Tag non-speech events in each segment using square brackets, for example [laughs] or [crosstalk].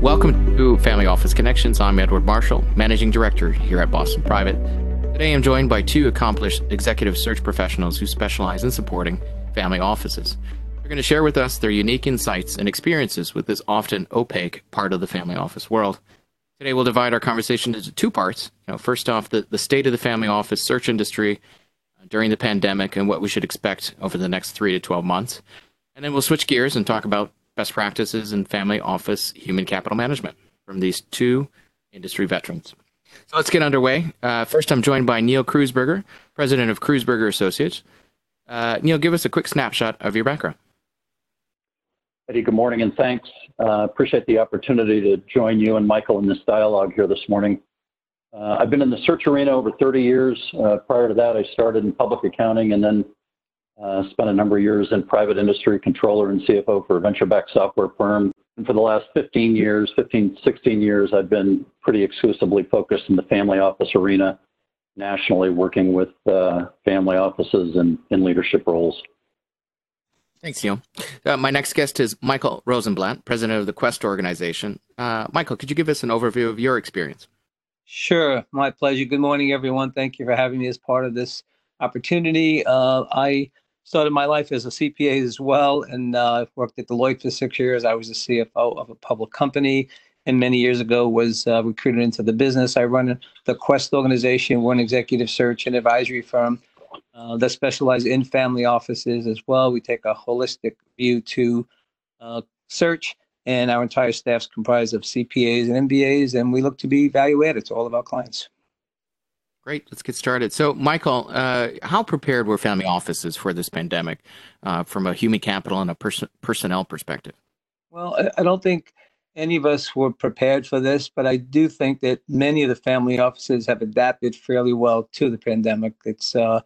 Welcome to Family Office Connections. I'm Edward Marshall, Managing Director here at Boston Private. Today I'm joined by two accomplished executive search professionals who specialize in supporting family offices. They're going to share with us their unique insights and experiences with this often opaque part of the family office world. Today we'll divide our conversation into two parts. You know, first off, the, the state of the family office search industry during the pandemic and what we should expect over the next three to 12 months. And then we'll switch gears and talk about best practices in family office human capital management from these two industry veterans. So let's get underway. Uh, first, I'm joined by Neil Kreuzberger, president of Kreuzberger Associates. Uh, Neil, give us a quick snapshot of your background. Eddie, good morning and thanks. Uh, appreciate the opportunity to join you and Michael in this dialogue here this morning. Uh, I've been in the search arena over 30 years. Uh, prior to that, I started in public accounting and then uh, spent a number of years in private industry, controller and CFO for a venture-backed software firm. And for the last 15 years, 15, 16 years, I've been pretty exclusively focused in the family office arena, nationally working with uh, family offices and in leadership roles. Thanks, Neil. Uh, my next guest is Michael Rosenblatt, president of the Quest organization. Uh, Michael, could you give us an overview of your experience? Sure, my pleasure. Good morning, everyone. Thank you for having me as part of this opportunity. Uh, I started my life as a CPA as well, and uh, worked at Deloitte for six years. I was the CFO of a public company, and many years ago was uh, recruited into the business. I run the Quest organization, one executive search and advisory firm uh, that specialize in family offices as well. We take a holistic view to uh, search, and our entire staff's comprised of CPAs and MBAs, and we look to be value added to all of our clients. Great. Let's get started. So, Michael, uh, how prepared were family offices for this pandemic uh, from a human capital and a pers- personnel perspective? Well, I, I don't think any of us were prepared for this, but I do think that many of the family offices have adapted fairly well to the pandemic. It's uh,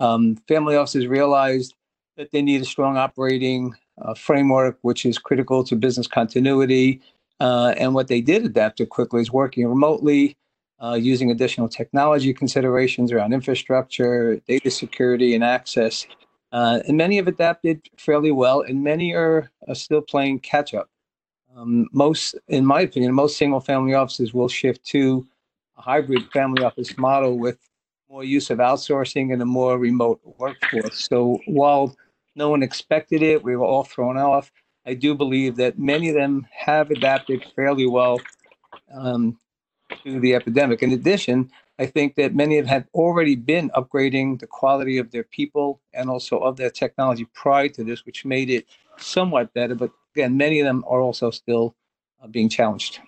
um, family offices realized that they need a strong operating uh, framework, which is critical to business continuity. Uh, and what they did adapt to quickly is working remotely, uh, using additional technology considerations around infrastructure, data security, and access. Uh, and many have adapted fairly well, and many are, are still playing catch up. Um, most, in my opinion, most single family offices will shift to a hybrid family office model with more use of outsourcing and a more remote workforce. So while no one expected it, we were all thrown off. I do believe that many of them have adapted fairly well um, to the epidemic. In addition, I think that many of them have already been upgrading the quality of their people and also of their technology prior to this, which made it somewhat better. But again, many of them are also still uh, being challenged.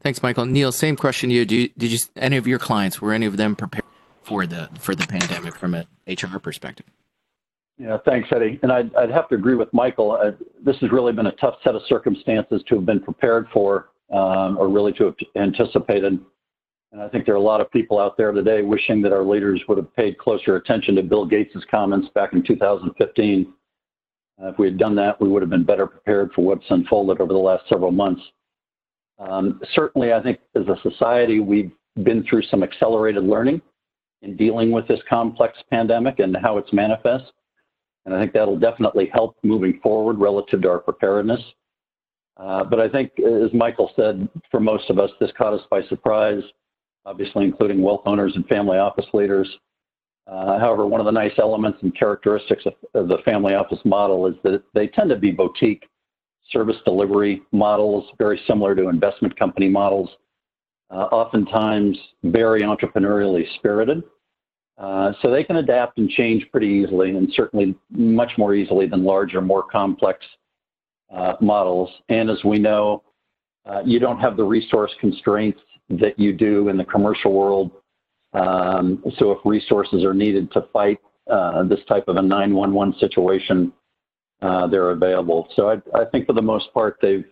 Thanks, Michael. Neil, same question to you. you. Did you any of your clients were any of them prepared for the for the pandemic from an HR perspective? Yeah, thanks, Eddie. And I'd, I'd have to agree with Michael. Uh, this has really been a tough set of circumstances to have been prepared for um, or really to have anticipated. And I think there are a lot of people out there today wishing that our leaders would have paid closer attention to Bill Gates' comments back in 2015. Uh, if we had done that, we would have been better prepared for what's unfolded over the last several months. Um, certainly, I think as a society, we've been through some accelerated learning in dealing with this complex pandemic and how it's manifest. And I think that'll definitely help moving forward relative to our preparedness. Uh, but I think, as Michael said, for most of us, this caught us by surprise, obviously including wealth owners and family office leaders. Uh, however, one of the nice elements and characteristics of, of, the family office model is that they tend to be boutique service delivery models, very similar to investment company models, uh, oftentimes very entrepreneurially spirited. Uh, so they can adapt and change pretty easily and certainly much more easily than larger, more complex uh, models. And as we know, uh, you don't have the resource constraints that you do in the commercial world. Um, so if resources are needed to fight uh, this type of a 911 situation, uh, they're available. So I, I, think for the most part, they've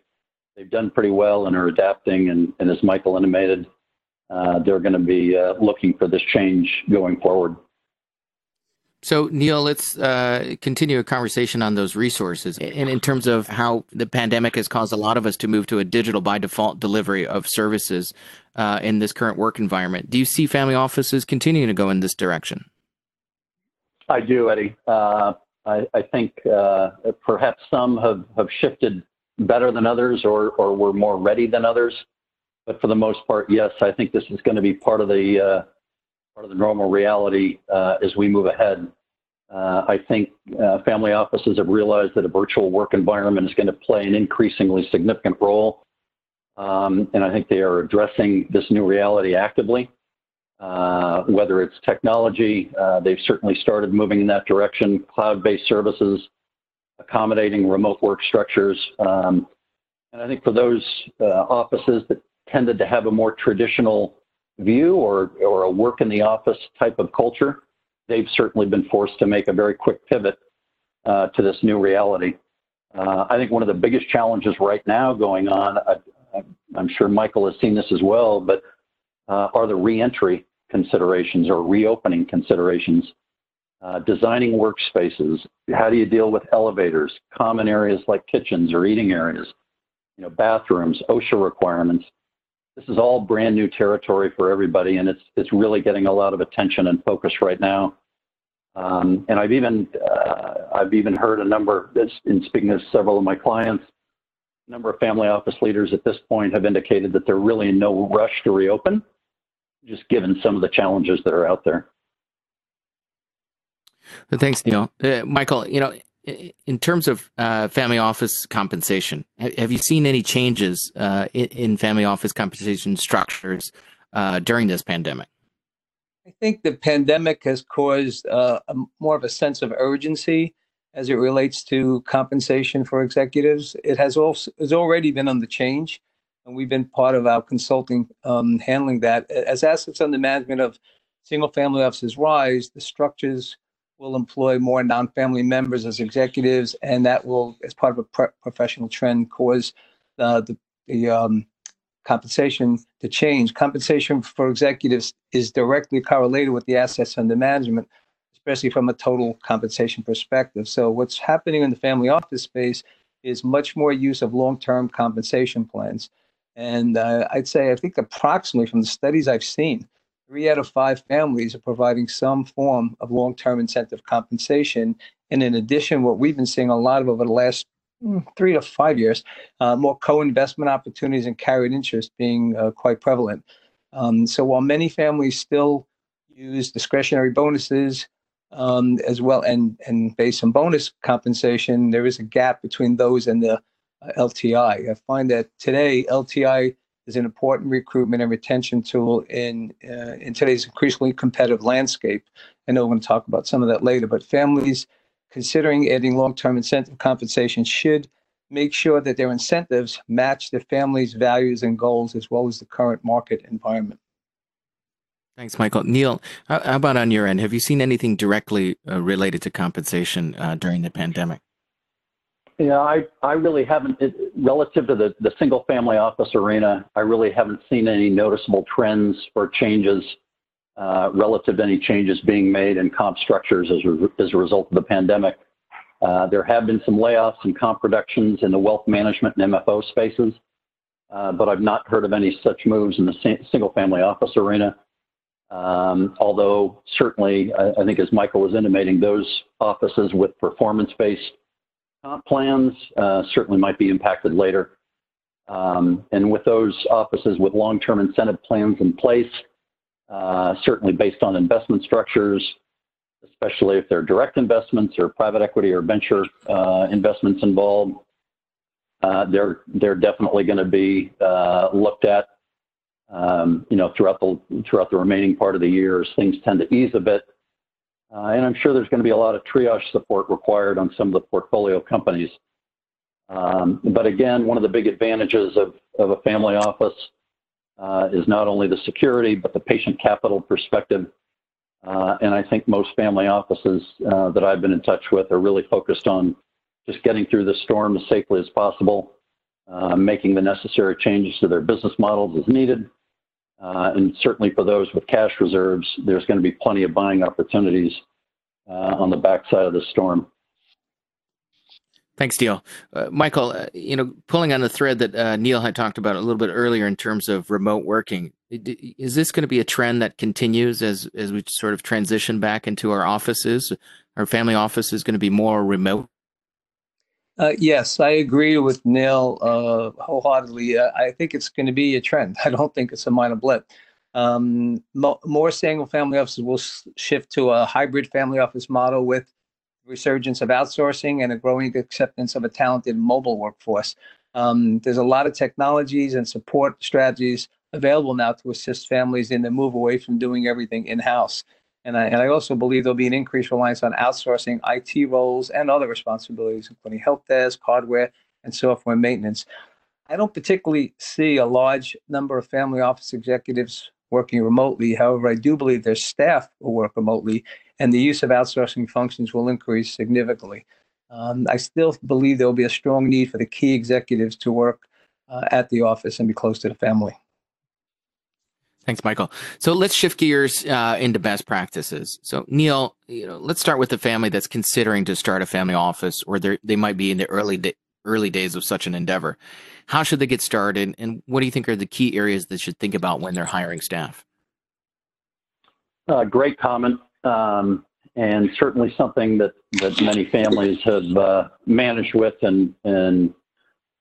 they've done pretty well and are adapting. And, and as Michael intimated, they're going to be uh, looking for this change going forward. So, Neil, let's uh, continue a conversation on those resources. And in terms of how the pandemic has caused a lot of us to move to a digital by default delivery of services uh, in this current work environment, do you see family offices continuing to go in this direction? I do, Eddie. Uh, I, I think uh, perhaps some have, have shifted better than others or, or were more ready than others. But for the most part, yes, I think this is going to be part of the uh, part of the normal reality uh, as we move ahead. Uh, I think uh, family offices have realized that a virtual work environment is going to play an increasingly significant role. Um, and I think they are addressing this new reality actively. Uh, whether it's technology, uh, they've certainly started moving in that direction, cloud based services, accommodating remote work structures. Um, and I think for those uh, offices that tended to have a more traditional view or, or a work in the office type of culture, they've certainly been forced to make a very quick pivot uh, to this new reality. Uh, I think one of the biggest challenges right now going on, I, am sure Michael has seen this as well, but uh, are the reentry considerations or reopening considerations. Uh, designing workspaces. How do you deal with elevators, common areas like kitchens or eating areas, you know, bathrooms, OSHA requirements. This is all brand new territory for everybody, and it's it's really getting a lot of attention and focus right now. Um, and I've even uh, I've even heard a number, in speaking to several of my clients, a number of family office leaders at this point have indicated that they're really in no rush to reopen, just given some of the challenges that are out there. Thanks, Neil. Uh, Michael, you know, in terms of uh, family office compensation, have you seen any changes uh, in, family office compensation structures uh, during this pandemic? I think the pandemic has caused uh, a, more of a sense of urgency as it relates to compensation for executives. It has also has already been on the change, and we've been part of our consulting um, handling that. As assets under management of single family offices rise, the structures will employ more non-family members as executives, and that will, as part of a professional trend, cause uh, the, the um, compensation to change. Compensation for executives is directly correlated with the assets under management, especially from a total compensation perspective. So, what's happening in the family office space is much more use of long-term compensation plans. And uh, I'd say, I think approximately from the studies I've seen, three out of five families are providing some form of long term incentive compensation. And in addition, what we've been seeing a lot of over the last mm, three to five years, uh, more co investment opportunities and carried interest being uh, quite prevalent. Um, so while many families still use discretionary bonuses um, as well and, and base and bonus compensation, there is a gap between those and the uh, LTI. I find that today LTI is an important recruitment and retention tool in uh, in today's increasingly competitive landscape. I know we're going to talk about some of that later, but families considering adding long-term incentive compensation should make sure that their incentives match the family's values and goals as well as the current market environment. Thanks, Michael. Neil, how, about on your end? Have you seen anything directly uh, related to compensation uh, during the pandemic? Yeah, I, I really haven't, it, relative to the, the single family office arena, I really haven't seen any noticeable trends or changes uh, relative to any changes being made in comp structures as, a, as a result of the pandemic. Uh, there have been some layoffs and comp reductions in the wealth management and MFO spaces, uh, but I've not heard of any such moves in the single family office arena. Um, although certainly, I, I think as Michael was intimating, those offices with performance-based comp plans uh, certainly might be impacted later. Um, and with those offices with long-term incentive plans in place, uh, certainly based on investment structures, especially if they're direct investments or private equity or venture uh, investments involved, they're they're definitely going to be looked at, um, you know, throughout the throughout the remaining part of the year as things tend to ease a bit. Uh, and I'm sure there's going to be a lot of triage support required on some of the portfolio companies. Um, but again, one of the big advantages of, of a family office uh, is not only the security, but the patient capital perspective. Uh, and I think most family offices uh, that I've been in touch with are really focused on just getting through the storm as safely as possible, uh, making the necessary changes to their business models as needed, and certainly for those with cash reserves, there's going to be plenty of buying opportunities uh, on the backside of the storm. Thanks, Neil. Uh, Michael, uh, you know, pulling on the thread that uh, Neil had talked about a little bit earlier in terms of remote working, is this going to be a trend that continues as as we sort of transition back into our offices? Our family office is going to be more remote? Uh, yes, I agree with Neil uh, wholeheartedly. Uh, I think it's going to be a trend. [laughs] I don't think it's a minor blip. Um, mo- more single family offices will shift to a hybrid family office model with resurgence of outsourcing and a growing acceptance of a talented mobile workforce. Um, there's a lot of technologies and support strategies available now to assist families in the move away from doing everything in house. And I, and I also believe there'll be an increased reliance on outsourcing IT roles and other responsibilities, including help desk, hardware, and software maintenance. I don't particularly see a large number of family office executives working remotely. However, I do believe their staff will work remotely, and the use of outsourcing functions will increase significantly. Um, I still believe there will be a strong need for the key executives to work uh, at the office and be close to the family. Thanks, Michael. So let's shift gears uh, into best practices. So Neil, you know, let's start with the family that's considering to start a family office, or they might be in the early early days of such an endeavor. How should they get started, and what do you think are the key areas they should think about when they're hiring staff? Uh, great comment, um, and certainly something that, that many families have uh, managed with and, and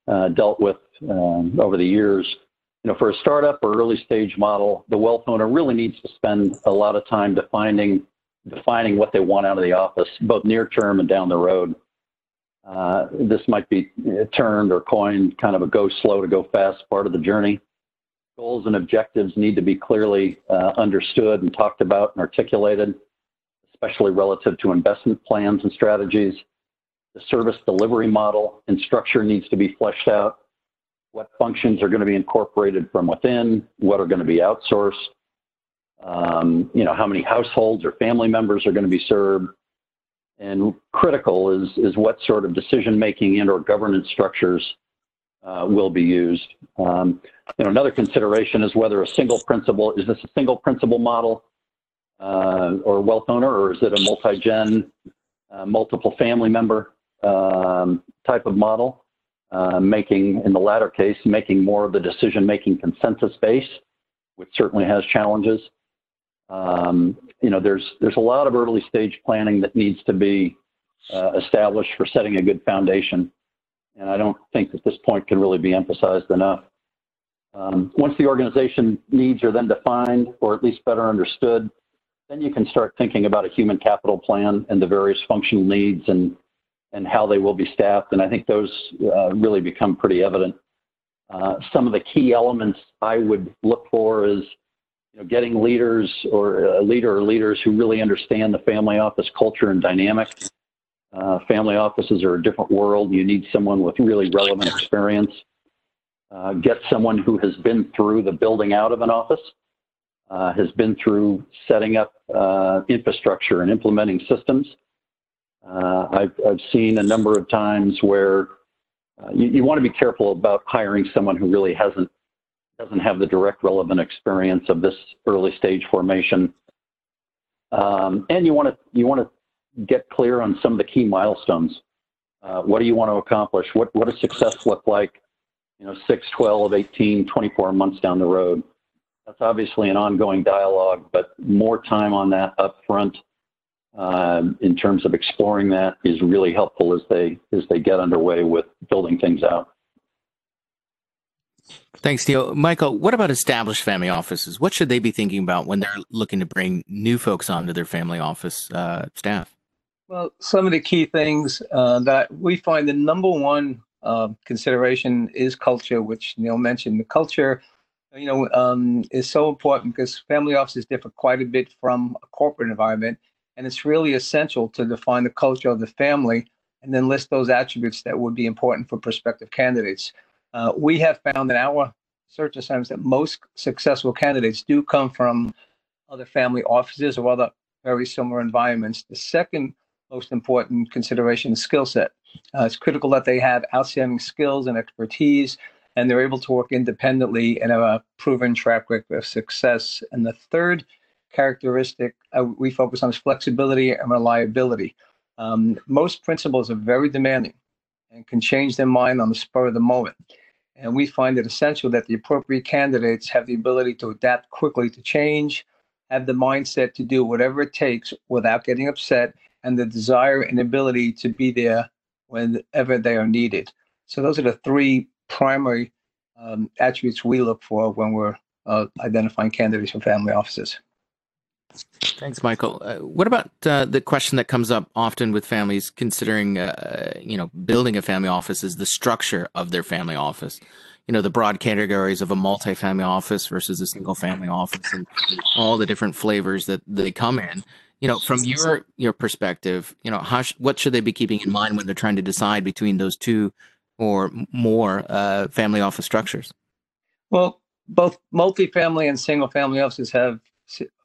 uh, dealt with um, over the years you know, for a startup or early stage model, the wealth owner really needs to spend a lot of time defining defining what they want out of the office, both near term and down the road. Uh, this might be termed or coined kind of a go slow to go fast part of the journey. Goals and objectives need to be clearly uh, understood and talked about and articulated, especially relative to investment plans and strategies. The service delivery model and structure needs to be fleshed out what functions are going to be incorporated from within, what are going to be outsourced, um, you know, how many households or family members are going to be served. And critical is, is what sort of decision making and or governance structures uh, will be used. Um, you know, another consideration is whether a single principal, is this a single principal model uh, or wealth owner, or is it a multi-gen, uh, multiple family member um, type of model? Uh, making, in the latter case, making more of the decision-making consensus-based, which certainly has challenges. Um, you know, there's there's a lot of early stage planning that needs to be uh, established for setting a good foundation, and I don't think that this point can really be emphasized enough. Um, once the organization needs are then defined, or at least better understood, then you can start thinking about a human capital plan and the various functional needs and and how they will be staffed. And I think those uh, really become pretty evident. Uh, some of the key elements I would look for is you know, getting leaders or a leader or leaders who really understand the family office culture and dynamic. Uh, family offices are a different world. You need someone with really relevant experience. Uh, get someone who has been through the building out of an office, uh, has been through setting up uh, infrastructure and implementing systems, uh, I've, I've seen a number of times where uh, you, you want to be careful about hiring someone who really hasn't doesn't have the direct relevant experience of this early stage formation. Um, and you want to you want to get clear on some of the key milestones. Uh, what do you want to accomplish? What what does success look like? You know, 6, 12, 18, 24 months down the road. That's obviously an ongoing dialogue, but more time on that up front um, in terms of exploring that is really helpful as they as they get underway with building things out. Thanks, Neil. Michael, what about established family offices? What should they be thinking about when they're looking to bring new folks onto their family office uh, staff? Well, some of the key things uh, that we find the number one uh, consideration is culture, which Neil mentioned. The culture, you know, um, is so important because family offices differ quite a bit from a corporate environment and it's really essential to define the culture of the family and then list those attributes that would be important for prospective candidates. Uh, we have found in our search assignments that most successful candidates do come from other family offices or other very similar environments. The second most important consideration is skill set. Uh, it's critical that they have outstanding skills and expertise and they're able to work independently and have a proven track record of success. And the third characteristic uh, we focus on is flexibility and reliability. Um, most principals are very demanding and can change their mind on the spur of the moment. And we find it essential that the appropriate candidates have the ability to adapt quickly to change, have the mindset to do whatever it takes without getting upset, and the desire and ability to be there whenever they are needed. So those are the three primary um, attributes we look for when we're uh, identifying candidates for family offices. Thanks, Michael. Uh, what about uh, the question that comes up often with families considering, uh, you know, building a family office is the structure of their family office. You know, the broad categories of a multi-family office versus a single-family office, and all the different flavors that they come in. You know, from your your perspective, you know, how sh- what should they be keeping in mind when they're trying to decide between those two or more uh, family office structures? Well, both multi-family and single-family offices have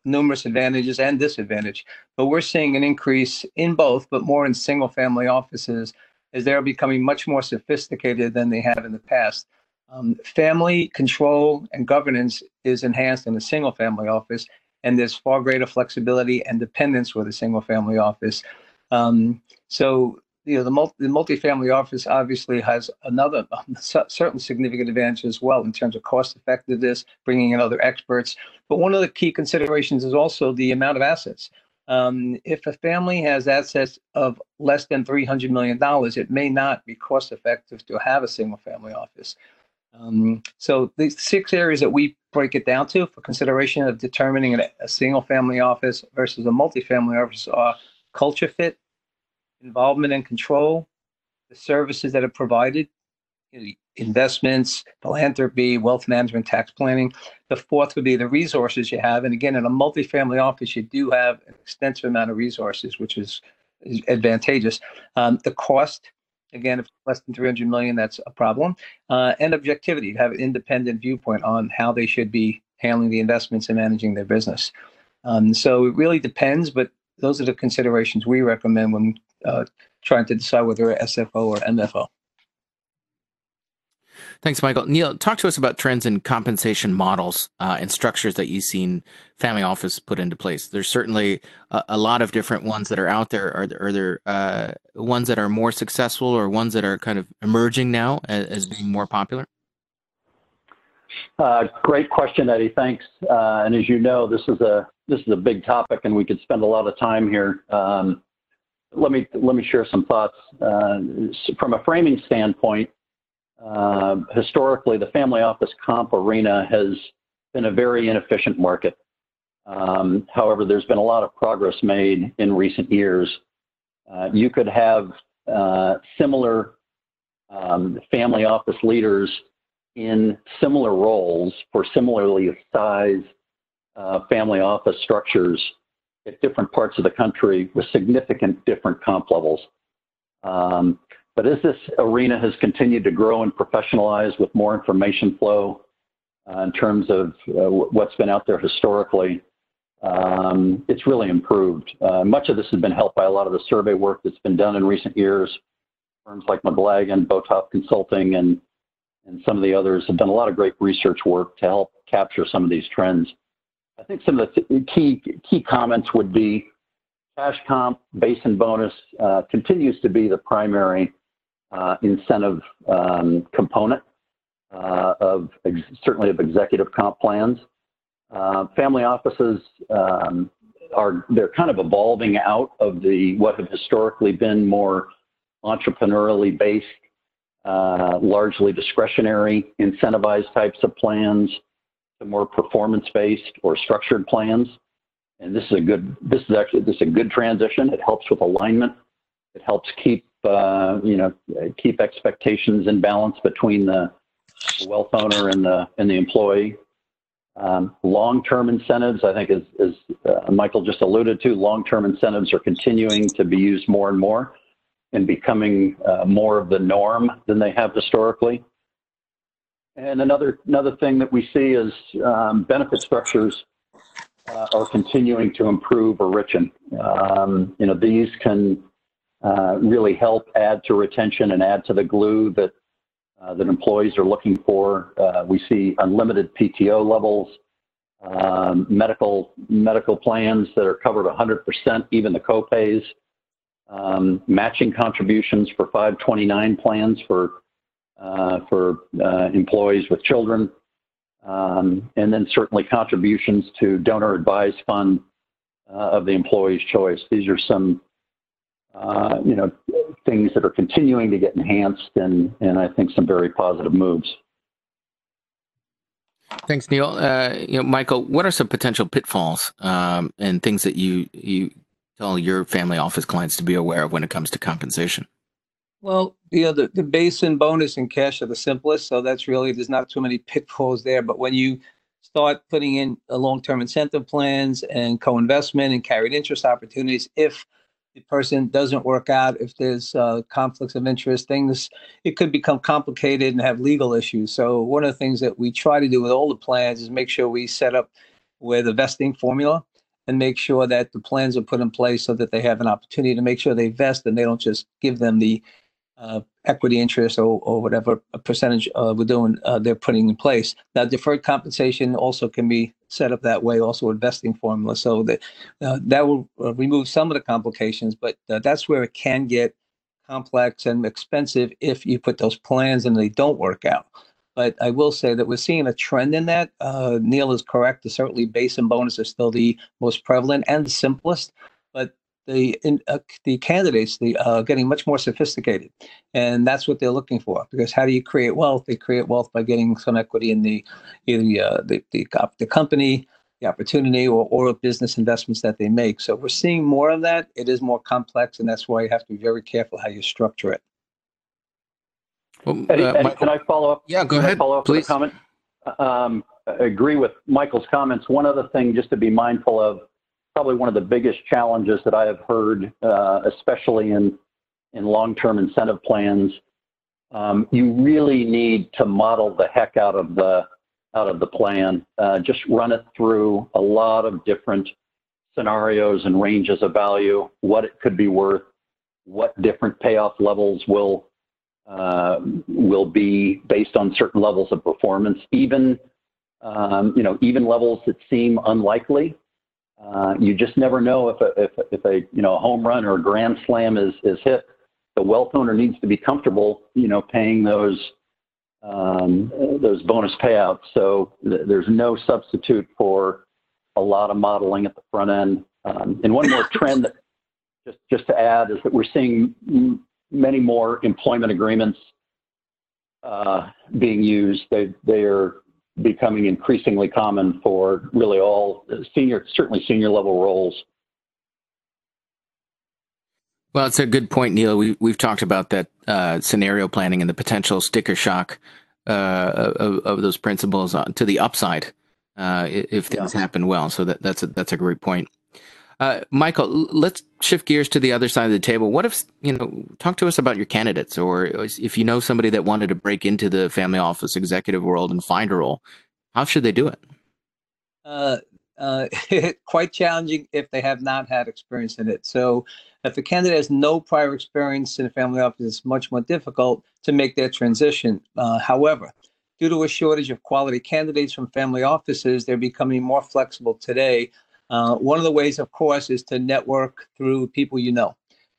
numerous advantages and disadvantages. But we're seeing an increase in both, but more in single family offices as they're becoming much more sophisticated than they have in the past. Um, family control and governance is enhanced in a single family office, and there's far greater flexibility and dependence with a single family office. Um, so you know the, multi, the multifamily office obviously has another [laughs] um, certain significant advantage as well in terms of cost effectiveness, bringing in other experts. But one of the key considerations is also the amount of assets. Um, if a family has assets of less than $300 million, it may not be cost effective to have a single family office. Um, so the six areas that we break it down to for consideration of determining a, a single family office versus a multifamily office are culture fit, involvement and control, the services that are provided, investments, philanthropy, wealth management, tax planning. The fourth would be the resources you have. And again, in a multifamily office, you do have an extensive amount of resources, which is, is advantageous. Um, the cost, again, if less than 300 million, that's a problem. Uh, and objectivity, to have an independent viewpoint on how they should be handling the investments and managing their business. Um, so it really depends, but those are the considerations we recommend when uh, trying to decide whether a SFO or MFO. Thanks, Michael. Neil, talk to us about trends in compensation models uh, and structures that you've seen family office put into place. There's certainly a, a lot of different ones that are out there. Are there, are there uh, ones that are more successful or ones that are kind of emerging now as, as being more popular? Uh, great question, Eddie. Thanks. Uh, and as you know, this is a this is a big topic, and we could spend a lot of time here. Um, let me let me share some thoughts uh, from a framing standpoint. Uh, historically, the family office comp arena has been a very inefficient market. Um, however, there's been a lot of progress made in recent years. Uh, you could have uh, similar um, family office leaders in similar roles for similarly sized uh, family office structures at different parts of the country with significant different comp levels. Um, but as this arena has continued to grow and professionalize with more information flow uh, in terms of uh, what's been out there historically, um, it's really improved. Uh, much of this has been helped by a lot of the survey work that's been done in recent years. Firms like McLagan, Botoff Consulting, and and some of the others have done a lot of great research work to help capture some of these trends. I think some of the key key comments would be cash comp, base and bonus uh, continues to be the primary uh, incentive um, component uh, of certainly of executive comp plans. Uh, family offices um, are they're kind of evolving out of the what have historically been more entrepreneurially based, uh, largely discretionary incentivized types of plans to more performance-based or structured plans. And this is a good, this is actually, this is a good transition. It helps with alignment. It helps keep, uh, you know, keep expectations in balance between the, wealth owner and the, and the employee. Um, long-term incentives, I think, as, as uh, Michael just alluded to, long-term incentives are continuing to be used more and more and becoming uh, more of the norm than they have historically. And another another thing that we see is um, benefit structures uh, are continuing to improve or richen. Um, you know, these can uh, really help add to retention and add to the glue that uh, that employees are looking for. Uh, we see unlimited PTO levels, um, medical medical plans that are covered 100%, even the copays, um, matching contributions for 529 plans for for uh, employees with children, um, and then certainly contributions to donor advised fund uh, of the employee's choice. These are some uh, you know, things that are continuing to get enhanced and, and I think some very positive moves. Thanks, Neil. Uh, you know, Michael, what are some potential pitfalls um, and things that you you tell your family office clients to be aware of when it comes to compensation? Well, you know, the, the base and bonus and cash are the simplest, so that's really there's not too many pitfalls there. But when you start putting in long-term incentive plans and co-investment and carried interest opportunities, if the person doesn't work out, if there's uh, conflicts of interest, things, it could become complicated and have legal issues. So one of the things that we try to do with all the plans is make sure we set up with a vesting formula and make sure that the plans are put in place so that they have an opportunity to make sure they vest and they don't just give them the uh, equity interest or, or whatever percentage uh, we're doing, uh, they're putting in place. Now, deferred compensation also can be set up that way, also investing formula. So that uh, that will uh, remove some of the complications, but uh, that's where it can get complex and expensive if you put those plans and they don't work out. But I will say that we're seeing a trend in that. Neil is correct. Certainly, base and bonus are still the most prevalent and the simplest. But the in, uh, the candidates the uh, getting much more sophisticated, and that's what they're looking for. Because how do you create wealth? They create wealth by getting some equity in the either uh, the, the the company, the opportunity, or or business investments that they make. So we're seeing more of that. It is more complex, and that's why you have to be very careful how you structure it. Well, Eddie, uh, Eddie can I follow up? Yeah, go ahead. Follow up please. comment. Um, agree with Michael's comments. One other thing, just to be mindful of probably one of the biggest challenges that I have heard, uh, especially in in long-term incentive plans. Um, you really need to model the heck out of the out of the plan. Uh, just run it through a lot of different scenarios and ranges of value, what it could be worth, what different payoff levels will uh, will be based on certain levels of performance, even um, you know even levels that seem unlikely uh, you just never know if a, if, if a you know a home run or a grand slam is is hit. The wealth owner needs to be comfortable, you know, paying those um, those bonus payouts. So th- there's no substitute for a lot of modeling at the front end. Um, and one more [laughs] trend that just just to add is that we're seeing m- many more employment agreements uh, being used. They they are becoming increasingly common for really all senior, certainly senior level roles. Well, it's a good point, Neil. We, we've talked about that uh, scenario planning and the potential sticker shock uh, of, of, those principles to the upside uh, if things yeah. happen well. So that, that's a, that's a great point. Uh, Michael, let's shift gears to the other side of the table. What if, you know, talk to us about your candidates or if you know somebody that wanted to break into the family office executive world and find a role, how should they do it? Uh, uh, [laughs] quite challenging if they have not had experience in it. So, if a candidate has no prior experience in a family office, it's much more difficult to make that transition. Uh, however, due to a shortage of quality candidates from family offices, they're becoming more flexible today uh, one of the ways, of course, is to network through people you know,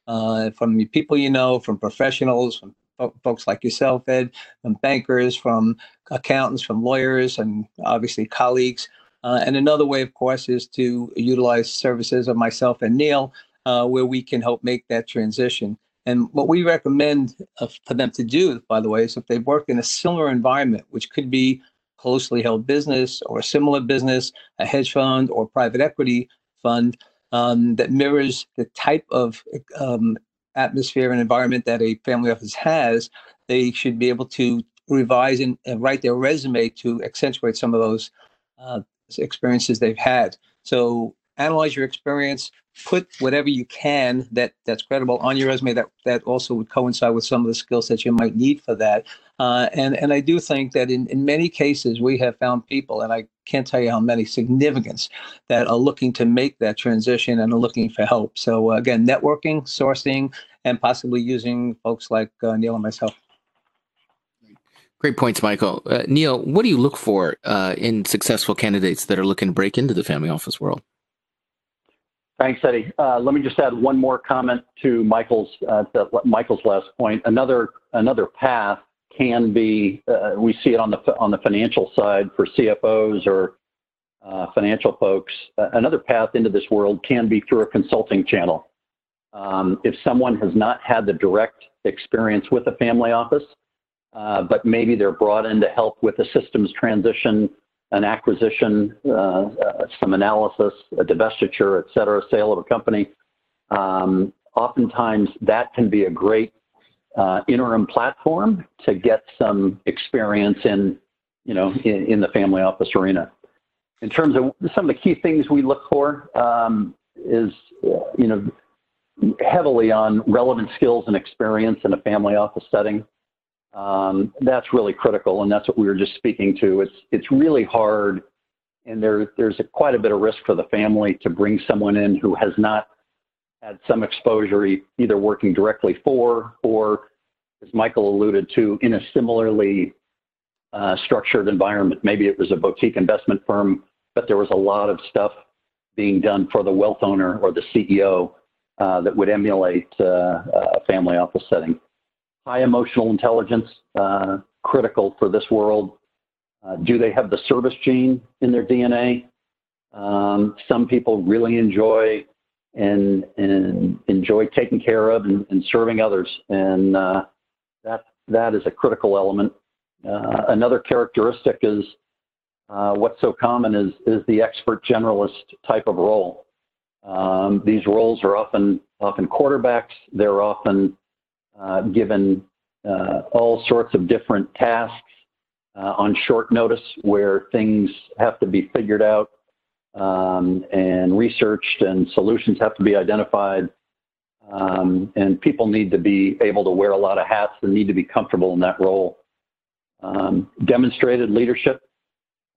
uh, from people you know, from professionals, from folks like yourself, Ed, from bankers, from accountants, from lawyers, and obviously colleagues. Uh, and another way, of course, is to utilize services of myself and Neil, uh, where we can help make that transition. And what we recommend uh, for them to do, by the way, is if they've worked in a similar environment, which could be closely held business or a similar business, a hedge fund or private equity fund um, that mirrors the type of um, atmosphere and environment that a family office has, they should be able to revise and, and write their resume to accentuate some of those uh, experiences they've had. So analyze your experience, put whatever you can that that's credible on your resume that that also would coincide with some of the skills that you might need for that. Uh, and and I do think that in, in many cases we have found people, and I can't tell you how many significance that are looking to make that transition and are looking for help. So uh, again, networking, sourcing, and possibly using folks like uh, Neil and myself. Great points, Michael. Uh, Neil, what do you look for uh, in successful candidates that are looking to break into the family office world? Thanks, Eddie. Uh, let me just add one more comment to Michael's uh, Michael's last point. Another another path can be uh, we see it on the on the financial side for CFOs or financial folks. another path into this world can be through a consulting channel. Um, if someone has not had the direct experience with a family office, but maybe they're brought in to help with a systems transition, an acquisition, uh, uh, some analysis, a divestiture, et cetera, sale of a company, um, oftentimes that can be a great uh, interim platform to get some experience in, you know, in, in, the family office arena. In terms of some of the key things we look for um, is, you know, heavily on relevant skills and experience in a family office setting. Um, that's really critical, and that's what we were just speaking to. It's it's really hard, and there there's a, quite a bit of risk for the family to bring someone in who has not had some exposure either working directly for or, as Michael alluded to, in a similarly uh, structured environment. Maybe it was a boutique investment firm, but there was a lot of stuff being done for the wealth owner or the CEO uh, that would emulate uh, a family office setting. High emotional intelligence, uh, critical for this world. Uh, do they have the service gene in their DNA? Um, some people really enjoy and, and enjoy taking care of and, and serving others. And uh, that, that is a critical element. Uh, another characteristic is uh, what's so common is, is the expert generalist type of role. Um, these roles are often, often quarterbacks. They're often uh, given uh, all sorts of different tasks uh, on short notice where things have to be figured out um, and researched and solutions have to be identified. Um, and people need to be able to wear a lot of hats and need to be comfortable in that role. Um, demonstrated leadership,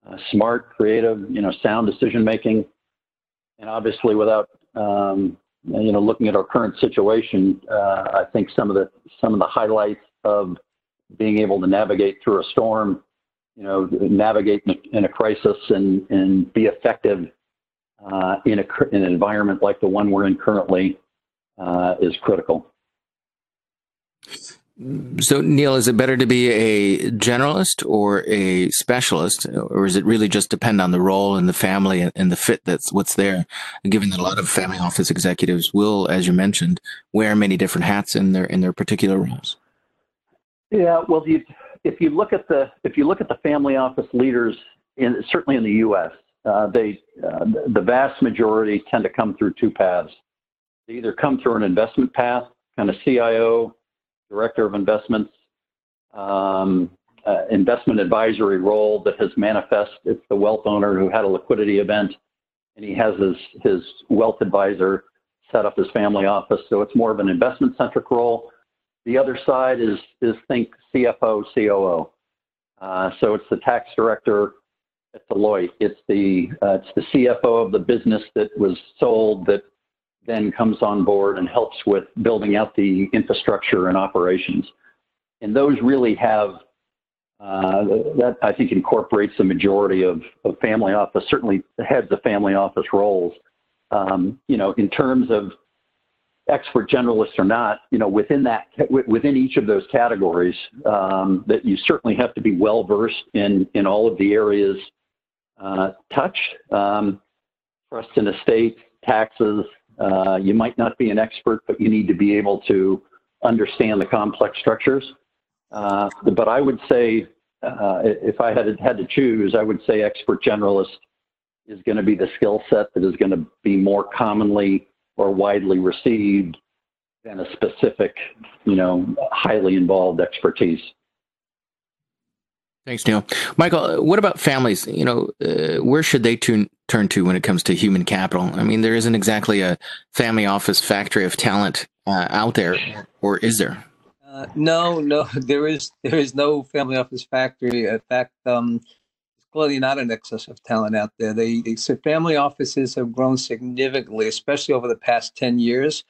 uh, smart, creative, you know, sound decision making, and obviously without um, you know looking at our current situation, uh, I think some of the some of the highlights of being able to navigate through a storm you know, navigate in a, crisis and, and be effective uh, in, a, in an environment like the one we're in currently uh, is critical. So, Neil, is it better to be a generalist or a specialist, or is it really just depend on the role and the family and the fit that's what's there? Given that a lot of family office executives will, as you mentioned, wear many different hats in their in their particular roles. Yeah, well, you, if you look at the if you look at the family office leaders in certainly in the U.S., uh, they uh, the vast majority tend to come through two paths. They either come through an investment path, kind of CIO, director of investments, um, uh, investment advisory role that has manifest. It's the wealth owner who had a liquidity event, and he has his his wealth advisor set up his family office. So it's more of an investment centric role the other side is, is think CFO, COO. Uh, so it's the tax director at Deloitte. It's the, uh, it's the CFO of the business that was sold that then comes on board and helps with building out the infrastructure and operations. And those really have, uh, that I think incorporates the majority of, of family office, certainly the heads of family office roles. Um, you know, in terms of expert generalist or not, you know, within that, within each of those categories, um, that you certainly have to be well versed in in all of the areas uh, touched. Um, trust and estate, taxes. Uh, you might not be an expert, but you need to be able to understand the complex structures. Uh, but I would say, uh, if I had had to choose, I would say expert generalist is going to be the skill set that is going to be more commonly or widely received than a specific, you know, highly involved expertise. Thanks, Neil. Michael, what about families? You know, uh, where should they tune, turn to when it comes to human capital? I mean, there isn't exactly a family office factory of talent uh, out there, or is there? Uh, no, no, [laughs] there is there is no family office factory. In fact, um, clearly not an excess of talent out there. They, they family offices have grown significantly, especially over the past 10 years.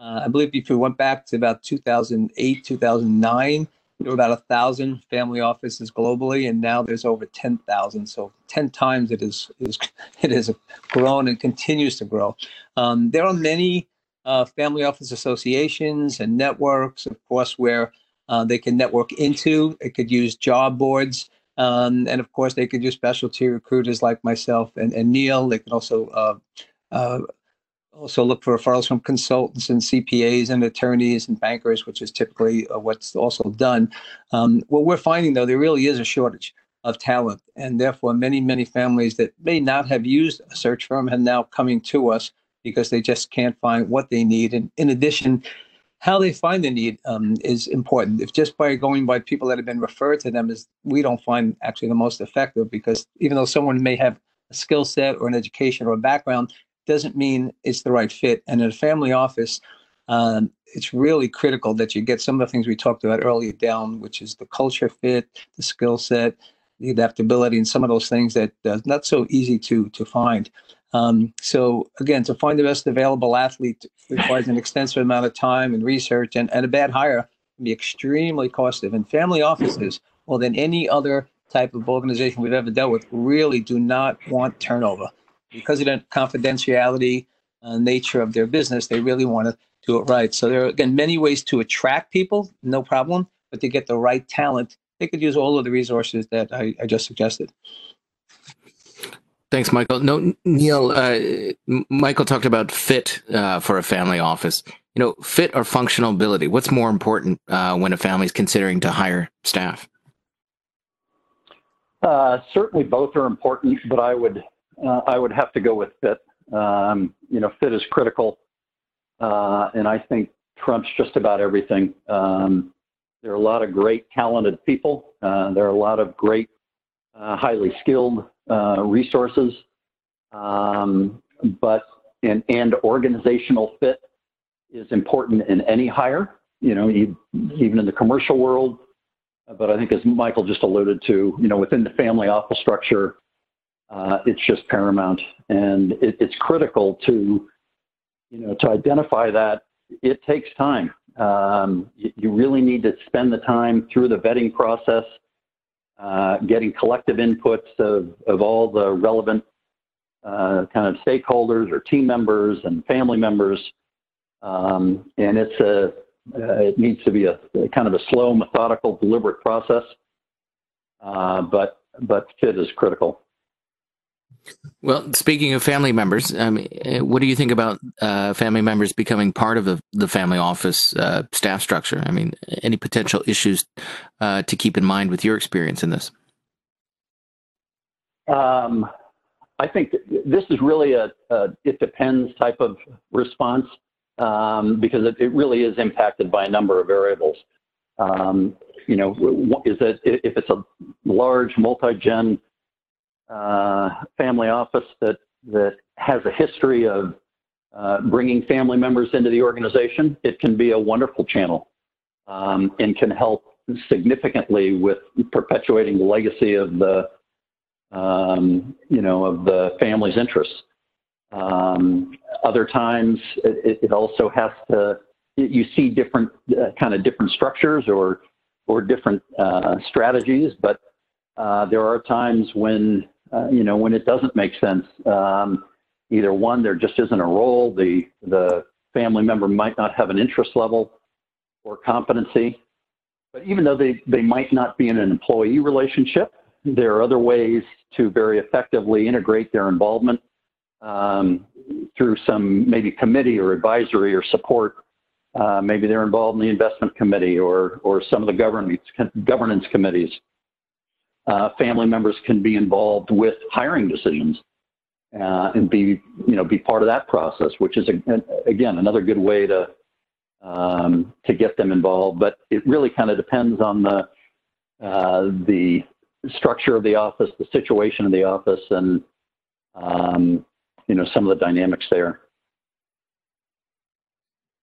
Uh, I believe if you went back to about 2008, 2009, there were about a thousand family offices globally, and now there's over 10,000. So 10 times it is, is [laughs] it has grown and continues to grow. Um, there are many uh, family office associations and networks, of course, where uh, they can network into. It could use job boards. Um, and of course, they could use specialty recruiters like myself and, and Neil. They could also uh, uh, also look for referrals from consultants and CPAs and attorneys and bankers, which is typically uh, what's also done. Um, what we're finding, though, there really is a shortage of talent, and therefore many, many families that may not have used a search firm are now coming to us because they just can't find what they need. And in addition, how they find the need um, is important. If just by going by people that have been referred to them is we don't find actually the most effective because even though someone may have a skill set or an education or a background, doesn't mean it's the right fit. And in a family office, um, it's really critical that you get some of the things we talked about earlier down, which is the culture fit, the skill set, the adaptability, and some of those things that uh, not so easy to to find. Um, so again, to find the best available athlete requires an extensive amount of time and research, and, and a bad hire can be extremely costly. And family offices, more than any other type of organization we've ever dealt with, really do not want turnover because of the confidentiality uh, nature of their business. They really want to do it right. So there are again many ways to attract people, no problem, but to get the right talent, they could use all of the resources that I, I just suggested. Thanks, Michael. No, Neil. Uh, Michael talked about fit uh, for a family office. You know, fit or functional ability. What's more important uh, when a family is considering to hire staff? Uh, certainly, both are important, but I would uh, I would have to go with fit. Um, you know, fit is critical, uh, and I think trumps just about everything. Um, there are a lot of great, talented people. Uh, there are a lot of great, uh, highly skilled uh, resources, um, but and, and organizational fit is important in any hire. You know, even in the commercial world. But I think, as Michael just alluded to, you know, within the family office structure, uh, it's just paramount, and it, it's critical to, you know, to identify that. It takes time. Um, you, you, really need to spend the time through the vetting process, uh, getting collective inputs of, of all the relevant uh, kind of stakeholders or team members and family members. Um, and it's a, uh, it needs to be a, a, kind of a slow, methodical, deliberate process. Uh, but but fit is critical. Well, speaking of family members, um, what do you think about uh, family members becoming part of the, the family office uh, staff structure? I mean, any potential issues uh, to keep in mind with your experience in this? Um, I think this is really a, a, it depends type of response um, because it, it, really is impacted by a number of variables. Um, you know, is that if it's a large multi-gen uh, family office that that has a history of uh, bringing family members into the organization, it can be a wonderful channel um, and can help significantly with perpetuating the legacy of the um, you know of the family's interests. Um, other times, it, it, also has to you see different uh, kind of different structures or or different uh, strategies, but uh, there are times when uh, you know, when it doesn't make sense. Um, either one, there just isn't a role. The the family member might not have an interest level or competency. But even though they, they might not be in an employee relationship, there are other ways to very effectively integrate their involvement um, through some maybe committee or advisory or support. Uh, maybe they're involved in the investment committee or, or some of the governance, governance committees uh, family members can be involved with hiring decisions uh, and be you know be part of that process, which is a, again another good way to um, to get them involved. But it really kind of depends on the uh, the structure of the office, the situation of the office, and um, you know some of the dynamics there.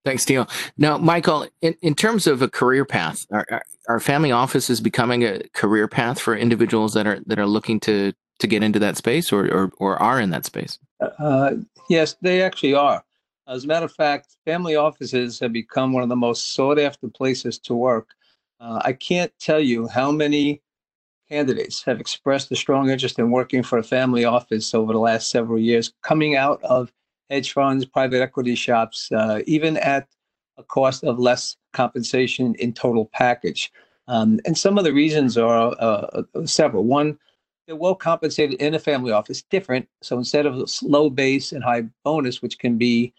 Thanks, Neil. Now, Michael, in, in terms of a career path, are, are family offices becoming a career path for individuals that are that are looking to to get into that space or or, or are in that space? Uh, yes, they actually are. As a matter of fact, family offices have become one of the most sought after places to work. Uh, I can't tell you how many candidates have expressed a strong interest in working for a family office over the last several years, coming out of hedge funds, private equity shops, uh, even at a cost of less compensation in total package. Um, and some of the reasons are uh, uh several. One, they're well compensated in a family office, different. So instead of a low base and high bonus, which can be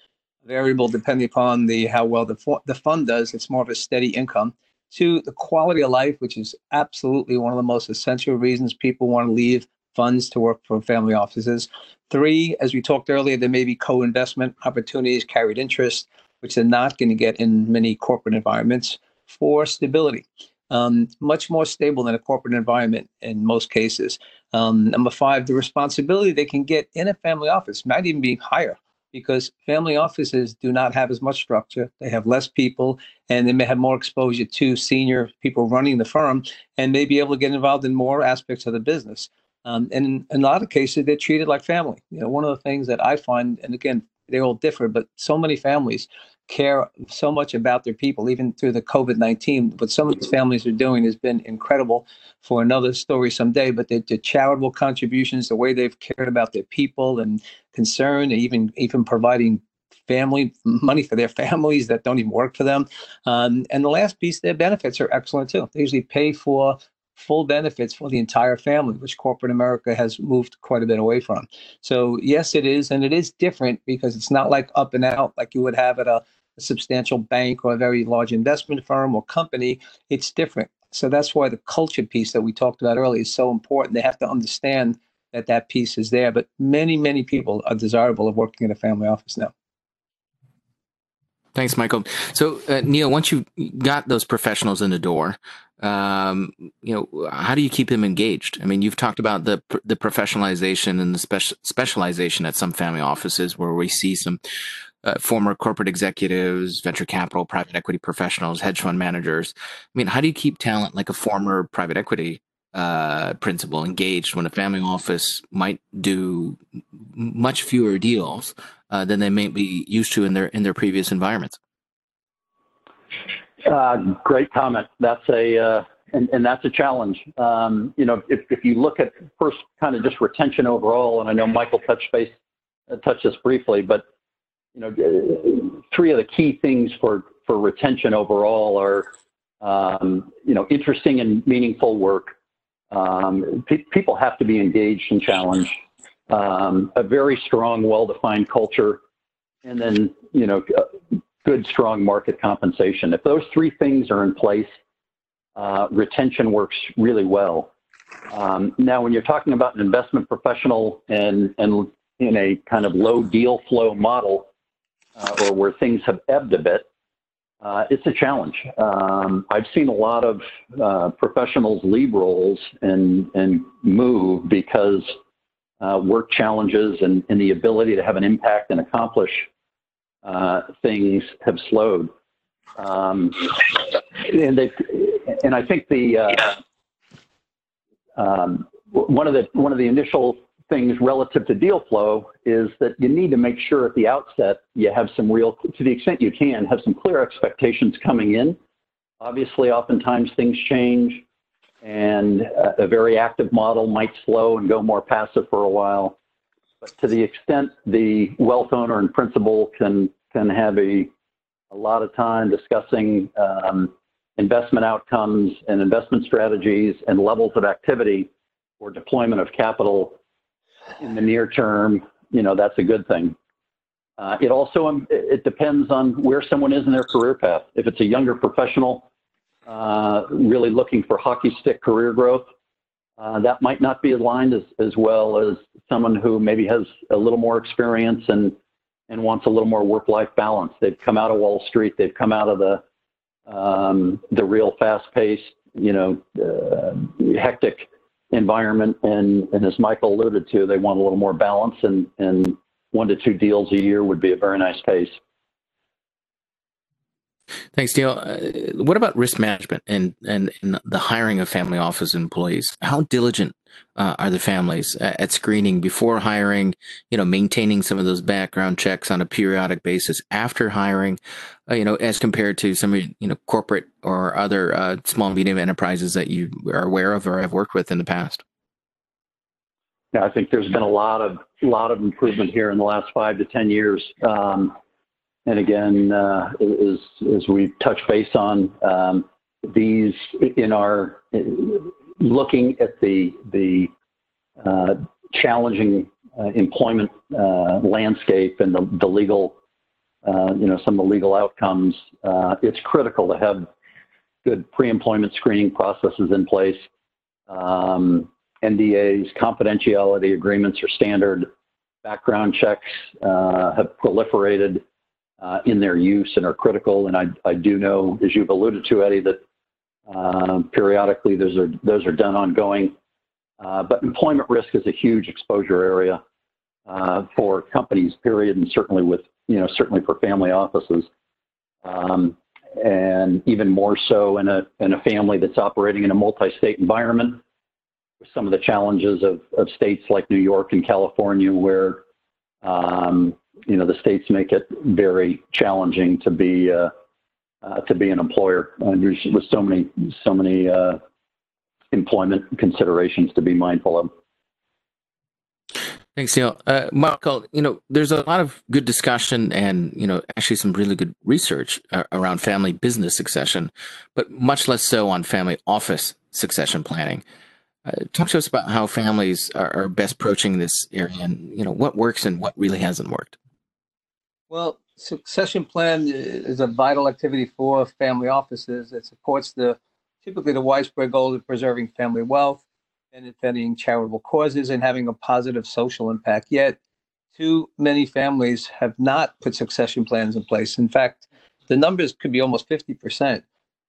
variable depending upon the how well the, the fund does, it's more of a steady income. Two, the quality of life, which is absolutely one of the most essential reasons people want to leave funds to work for family offices. Three, as we talked earlier, there may be co-investment opportunities, carried interest, which they're not going to get in many corporate environments. Four, stability. Um, much more stable than a corporate environment in most cases. Um, number five, the responsibility they can get in a family office might even be higher because family offices do not have as much structure. They have less people and they may have more exposure to senior people running the firm and may be able to get involved in more aspects of the business. Um, and in, a lot of cases, they're treated like family. You know, one of the things that I find, and again, they all differ, but so many families care so much about their people, even through the COVID 19. What some of these families are doing has been incredible for another story someday, but the, the charitable contributions, the way they've cared about their people and concern, and even, even providing family money for their [laughs] families that don't even work for them. Um, and the last piece, their benefits are excellent too. They usually pay for full benefits for the entire family, which corporate America has moved quite a bit away from. So, yes, it is. And it is different because it's not like up and out like you would have at a, a substantial bank or a very large investment firm or company. It's different. So, that's why the culture piece that we talked about earlier is so important. They have to understand that that piece is there. But many, many people are desirable of working in a family office now. Thanks, Michael. So, uh, Neil, once you got those professionals in the door, um, you know, how do you keep them engaged? I mean, you've talked about the the professionalization and the special specialization at some family offices where we see some uh, former corporate executives, venture capital, private equity professionals, hedge fund managers. I mean, how do you keep talent like a former private equity uh, principal engaged when a family office might do much fewer deals uh, than they may be used to in their in their previous environments? Uh, great comment. That's a uh, and, and that's a challenge. Um, you know, if, if you look at first kind of just retention overall, and I know Michael touched base uh, touched this briefly, but you know, three of the key things for for retention overall are um, you know interesting and meaningful work. Um, pe- people have to be engaged and challenged. Um, a very strong, well-defined culture, and then you know good, strong market compensation. If those three things are in place, uh, retention works really well. Um, now, when you're talking about an investment professional and, and in a kind of low deal flow model, uh, or where things have ebbed a bit, uh, it's a challenge. Um, I've seen a lot of uh, professionals leave roles and, and move because uh, work challenges and, and the ability to have an impact and accomplish uh, things have slowed. Um, and and I think the uh, um, one of the one of the initial things relative to deal flow is that you need to make sure at the outset you have some real, to the extent you can, have some clear expectations coming in. Obviously, oftentimes things change, and a very active model might slow and go more passive for a while. But to the extent the wealth owner and principal can can have a a lot of time discussing um, investment outcomes and investment strategies and levels of activity or deployment of capital in the near term, you know, that's a good thing. Uh, it also um, it depends on where someone is in their career path. If it's a younger professional uh, really looking for hockey stick career growth, uh, that might not be aligned as, as well as someone who maybe has a little more experience and, and wants a little more work-life balance. They've come out of Wall Street. They've come out of the, um, the real fast-paced, you know, uh, hectic environment. And, and as Michael alluded to, they want a little more balance and, and one to two deals a year would be a very nice pace. Thanks, Neil. Uh, what about risk management and, and, and, the hiring of family office employees? How diligent uh, are the families at, at, screening before hiring? You know, maintaining some of those background checks on a periodic basis after hiring. Uh, you know, as compared to some you know corporate or other uh, small medium enterprises that you are aware of or have worked with in the past. Yeah, I think there's been a lot of lot of improvement here in the last five to ten years. Um, and again, uh, as, as we touch base on um, these in our looking at the the uh, challenging uh, employment uh, landscape and the, the legal, uh, you know, some of the legal outcomes, uh, it's critical to have good pre-employment screening processes in place. Um, NDAs, confidentiality agreements are standard. Background checks have proliferated in their use and are critical. And I, I do know, as you've alluded to, Eddie, that uh, periodically those are those are done ongoing. Uh, but employment risk is a huge exposure area uh, for companies, period, and certainly with you know certainly for family offices, um, and even more so in a in a family that's operating in a multi-state environment. With some of the challenges of, of states like New York and California, where um, you know the states make it very challenging to be uh, uh, to be an employer, there's with so many so many uh, employment considerations to be mindful of. Thanks, Neil. Uh, Michael, you know, there's a lot of good discussion and, you know, actually some really good research uh, around family business succession, but much less so on family office succession planning. Uh, talk to us about how families are, are, best approaching this area and, you know, what works and what really hasn't worked. Well, succession plan is a vital activity for family offices. It supports the typically the widespread goal of preserving family wealth and defending charitable causes and having a positive social impact. Yet, too many families have not put succession plans in place. In fact, the numbers could be almost 50%.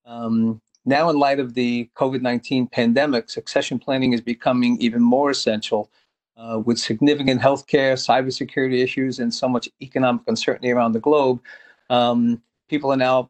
Um, now, in light of the COVID 19 pandemic, succession planning is becoming even more essential uh, with significant healthcare, cybersecurity issues, and so much economic uncertainty around the globe. Um, people are now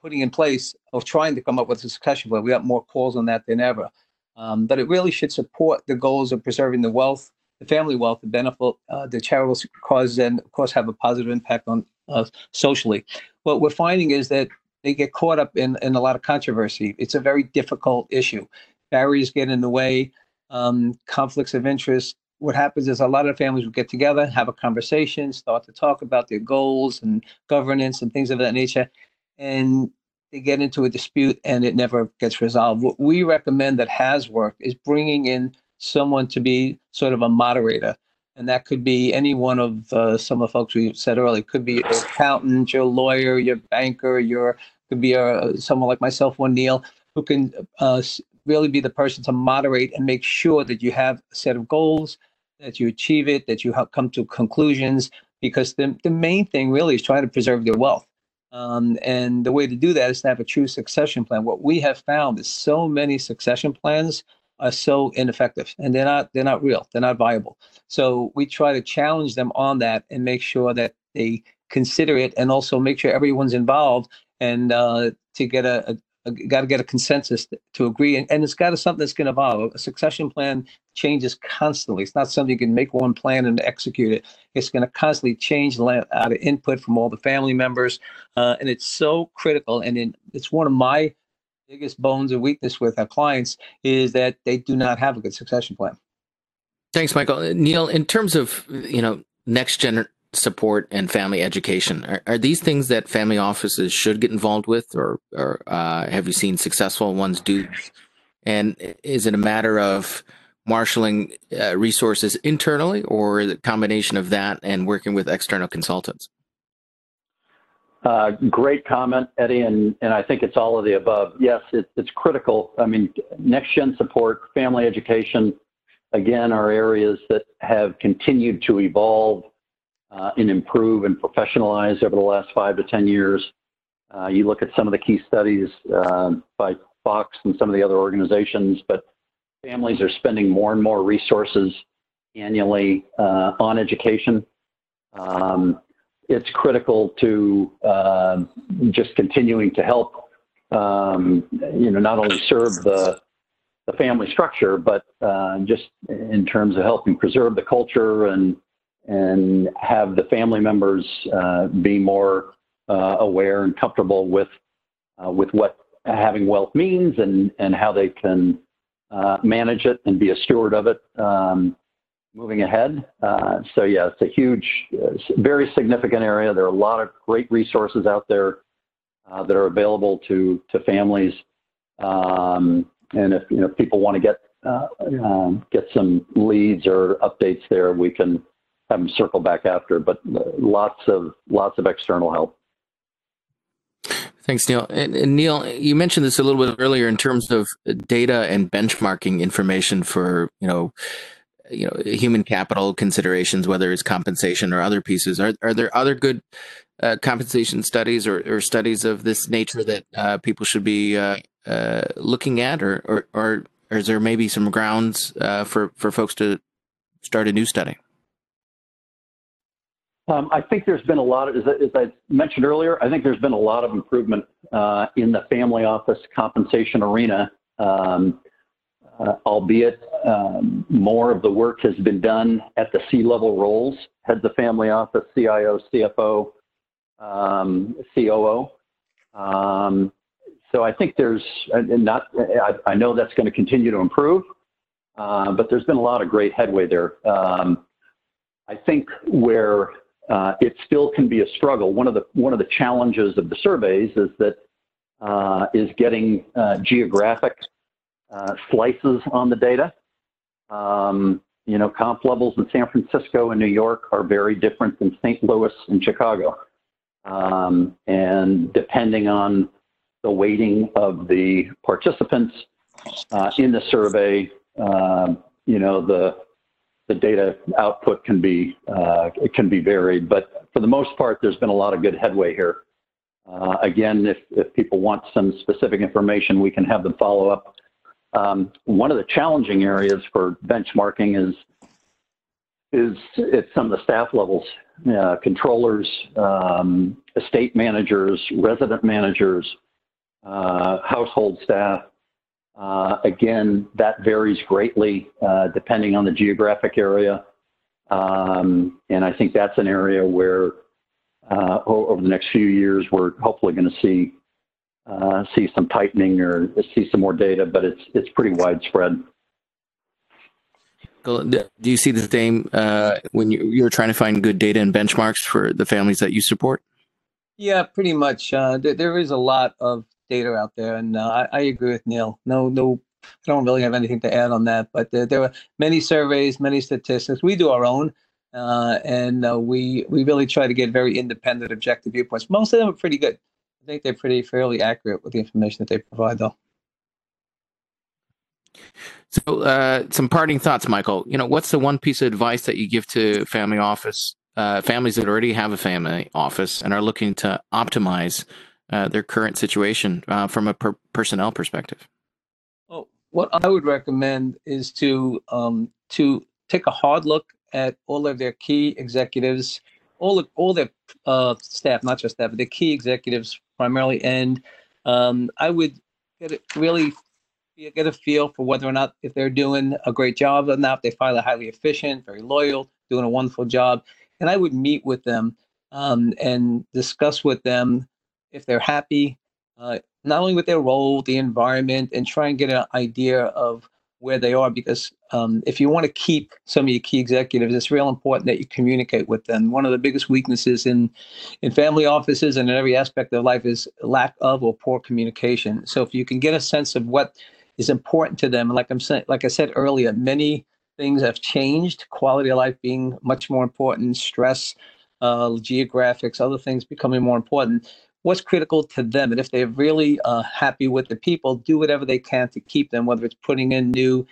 putting in place of trying to come up with a succession plan. We got more calls on that than ever. Um, but it really should support the goals of preserving the wealth, the family wealth, the benefit, uh, the charitable causes, and of course have a positive impact on uh, socially. What we're finding is that they get caught up in, in a lot of controversy. It's a very difficult issue. Barriers get in the way, um, conflicts of interest. What happens is a lot of families will get together, have a conversation, start to talk about their goals and governance and things of that nature and they get into a dispute and it never gets resolved. What we recommend that has worked is bringing in someone to be sort of a moderator. And that could be any one of uh, some of the folks we said earlier. It could be your accountant, your lawyer, your banker, your could be a, uh, someone like myself or Neil, who can uh, really be the person to moderate and make sure that you have a set of goals, that you achieve it, that you come to conclusions. Because the, the main thing really is trying to preserve their wealth. Um, and the way to do that is to have a true succession plan. What we have found is so many succession plans are so ineffective and they're not they're not real they're not viable so we try to challenge them on that and make sure that they consider it and also make sure everyone's involved and uh, to get a, got to get a consensus to agree, and, and it's got to something that's going to evolve. A succession plan changes constantly. It's not something you can make one plan and execute it. It's going to constantly change out of input from all the family members, uh, and it's so critical. And in, it's one of my biggest bones of weakness with our clients is that they do not have a good succession plan. Thanks, Michael. Neil, in terms of you know next gen support and family education. Are, are, these things that family offices should get involved with, or, or uh, have you seen successful ones do? And is it a matter of marshaling uh, resources internally, or a combination of that and working with external consultants? Uh, great comment, Eddie, and, and I think it's all of the above. Yes, it, it's critical. I mean, next gen support, family education, again, are areas that have continued to evolve and improve and professionalize over the last five to 10 years. Uh, you look at some of the key studies uh, by Fox and some of the other organizations, but families are spending more and more resources annually uh, on education. Um, it's critical to uh, just continuing to help, um, you know, not only serve the the family structure, but uh, just in terms of helping preserve the culture and and have the family members uh, be more uh, aware and comfortable with uh, with what having wealth means and and how they can uh, manage it and be a steward of it um, moving ahead. Uh, so yeah, it's a huge, very significant area. There are a lot of great resources out there uh, that are available to to families. Um, and if you know people want to get um, get some leads or updates there, we can have them circle back after. But uh, lots of lots of external help. Thanks, Neil. And, and, Neil, you mentioned this a little bit earlier in terms of data and benchmarking information for you know, you know, human capital considerations, whether it's compensation or other pieces. Are are there other good uh, compensation studies or, or, studies of this nature that uh, people should be uh, uh looking at, or, or, or is there maybe some grounds uh, for for folks to start a new study? Um, I think there's been a lot of, as, as, I mentioned earlier, I think there's been a lot of improvement uh, in the family office compensation arena, um, uh, albeit um, more of the work has been done at the C-level roles, heads of family office, CIO, CFO, um, COO. Um, so I think there's not, I, I know that's going to continue to improve, uh, but there's been a lot of great headway there. Um, I think where uh, it still can be a struggle. One of the one of the challenges of the surveys is that uh, is getting uh, geographic uh, slices on the data. Um, you know, comp levels in San Francisco and New York are very different than St. Louis and Chicago. Um, and depending on the weighting of the participants uh, in the survey, uh, you know, the the data output can be uh, it can be varied, but for the most part, there's been a lot of good headway here. Uh, again, if, if people want some specific information, we can have them follow up. Um, one of the challenging areas for benchmarking is is at some of the staff levels, uh, controllers, um, estate managers, resident managers, uh, household staff, uh, again, that varies greatly uh, depending on the geographic area. Um, and I think that's an area where uh, over the next few years, we're hopefully going to see uh, see some tightening or see some more data, but it's it's pretty widespread. Do you see the same uh, when you're trying to find good data and benchmarks for the families that you support? Yeah, pretty much. Uh, there is a lot of data out there, and uh, I, I, agree with Neil. No, no, I don't really have anything to add on that. But there, there are many surveys, many statistics. We do our own, uh, and uh, we we really try to get very independent, objective viewpoints. Most of them are pretty good. I think they're pretty fairly accurate with the information that they provide, though. So, uh, some parting thoughts, Michael. You know, what's the one piece of advice that you give to family office uh, families that already have a family office and are looking to optimize uh, their current situation uh, from a per- personnel perspective? Well, what I would recommend is to um, to take a hard look at all of their key executives, all of, all their uh, staff, not just staff, but the key executives primarily, and um, I would get it really get a feel for whether or not if they're doing a great job or not. They find it highly efficient, very loyal, doing a wonderful job, and I would meet with them um, and discuss with them if they're happy, uh, not only with their role, the environment, and try and get an idea of where they are. Because um, if you want to keep some of your key executives, it's real important that you communicate with them. One of the biggest weaknesses in in family offices and in every aspect of life is lack of or poor communication. So if you can get a sense of what is important to them, like I'm saying, like I said earlier, many things have changed. Quality of life being much more important, stress, uh, geographics, other things becoming more important what's critical to them. And if they're really uh, happy with the people, do whatever they can to keep them, whether it's putting in new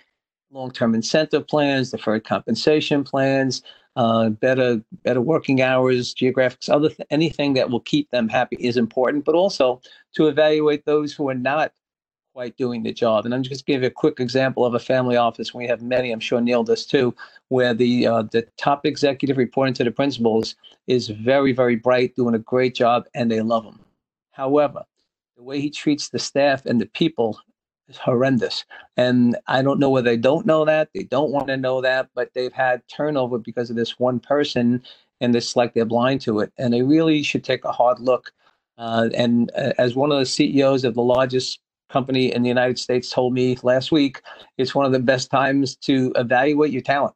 long-term incentive plans, deferred compensation plans, uh, better better working hours, geographics, other th- anything that will keep them happy is important. But also to evaluate those who are not quite doing the job. And I'm just going to give you a quick example of a family office. We have many, I'm sure Neil does too, where the uh, the top executive reporting to the principals is very, very bright, doing a great job, and they love him. However, the way he treats the staff and the people is horrendous. And I don't know whether they don't know that, they don't want to know that, but they've had turnover because of this one person, and it's like they're blind to it. And they really should take a hard look. Uh, and uh, as one of the CEOs of the largest company in the United States told me last week, it's one of the best times to evaluate your talent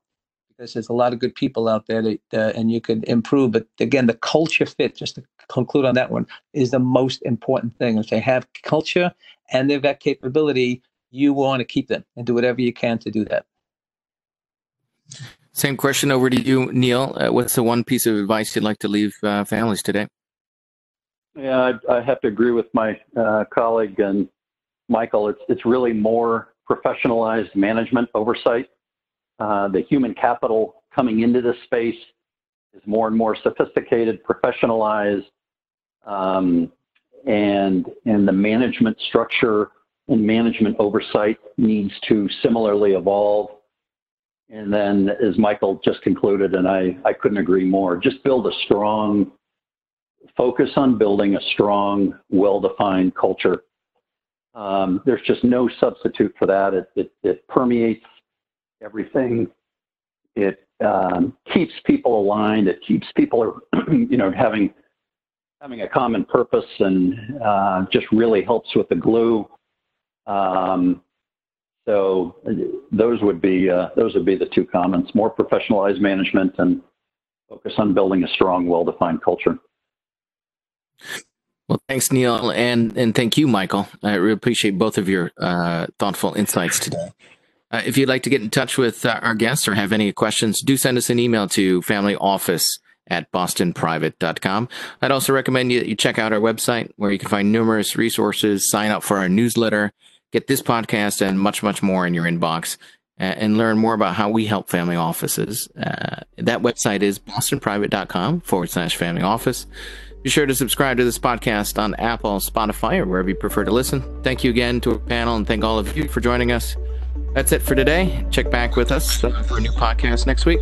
because there's a lot of good people out there that, uh, and you can improve. But again, the culture fit, just to conclude on that one, is the most important thing. If they have culture and they've got capability, you want to keep them and do whatever you can to do that. Same question over to you, Neil. Uh, what's the one piece of advice you'd like to leave uh, families today? Yeah, I, I, have to agree with my uh, colleague and Michael. It's it's really more professionalized management oversight. Uh, the human capital coming into this space is more and more sophisticated, professionalized, um, and and the management structure and management oversight needs to similarly evolve. And then, as Michael just concluded, and I, I couldn't agree more, just build a strong focus on building a strong, well-defined culture. Um, there's just no substitute for that. It, it, it permeates everything. It um, keeps people aligned. It keeps people, [clears throat] you know, having having a common purpose, and uh, just really helps with the glue. Um, so those would be uh, those would be the two comments: more professionalized management and focus on building a strong, well-defined culture. Well, thanks, Neil, and and thank you, Michael. I really appreciate both of your uh, thoughtful insights today. Uh, if you'd like to get in touch with uh, our guests or have any questions, do send us an email to familyoffice at bostonprivate.com. I'd also recommend you, you check out our website where you can find numerous resources, sign up for our newsletter, get this podcast and much, much more in your inbox, and learn more about how we help family offices. Uh, that website is bostonprivate.com forward slash family office. Be sure to subscribe to this podcast on Apple, Spotify, or wherever you prefer to listen. Thank you again to our panel and thank all of you for joining us. That's it for today. Check back with us for a new podcast next week.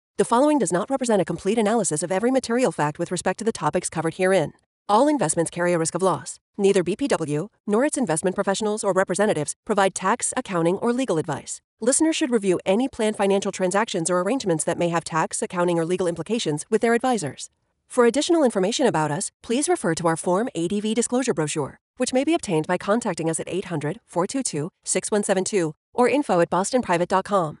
The following does not represent a complete analysis of every material fact with respect to the topics covered herein. All investments carry a risk of loss. Neither BPW nor its investment professionals or representatives provide tax, accounting, or legal advice. Listeners should review any planned financial transactions or arrangements that may have tax, accounting, or legal implications with their advisors. For additional information about us, please refer to our Form ADV disclosure brochure, which may be obtained by contacting us at 800 422 6172 or info at bostonprivate.com.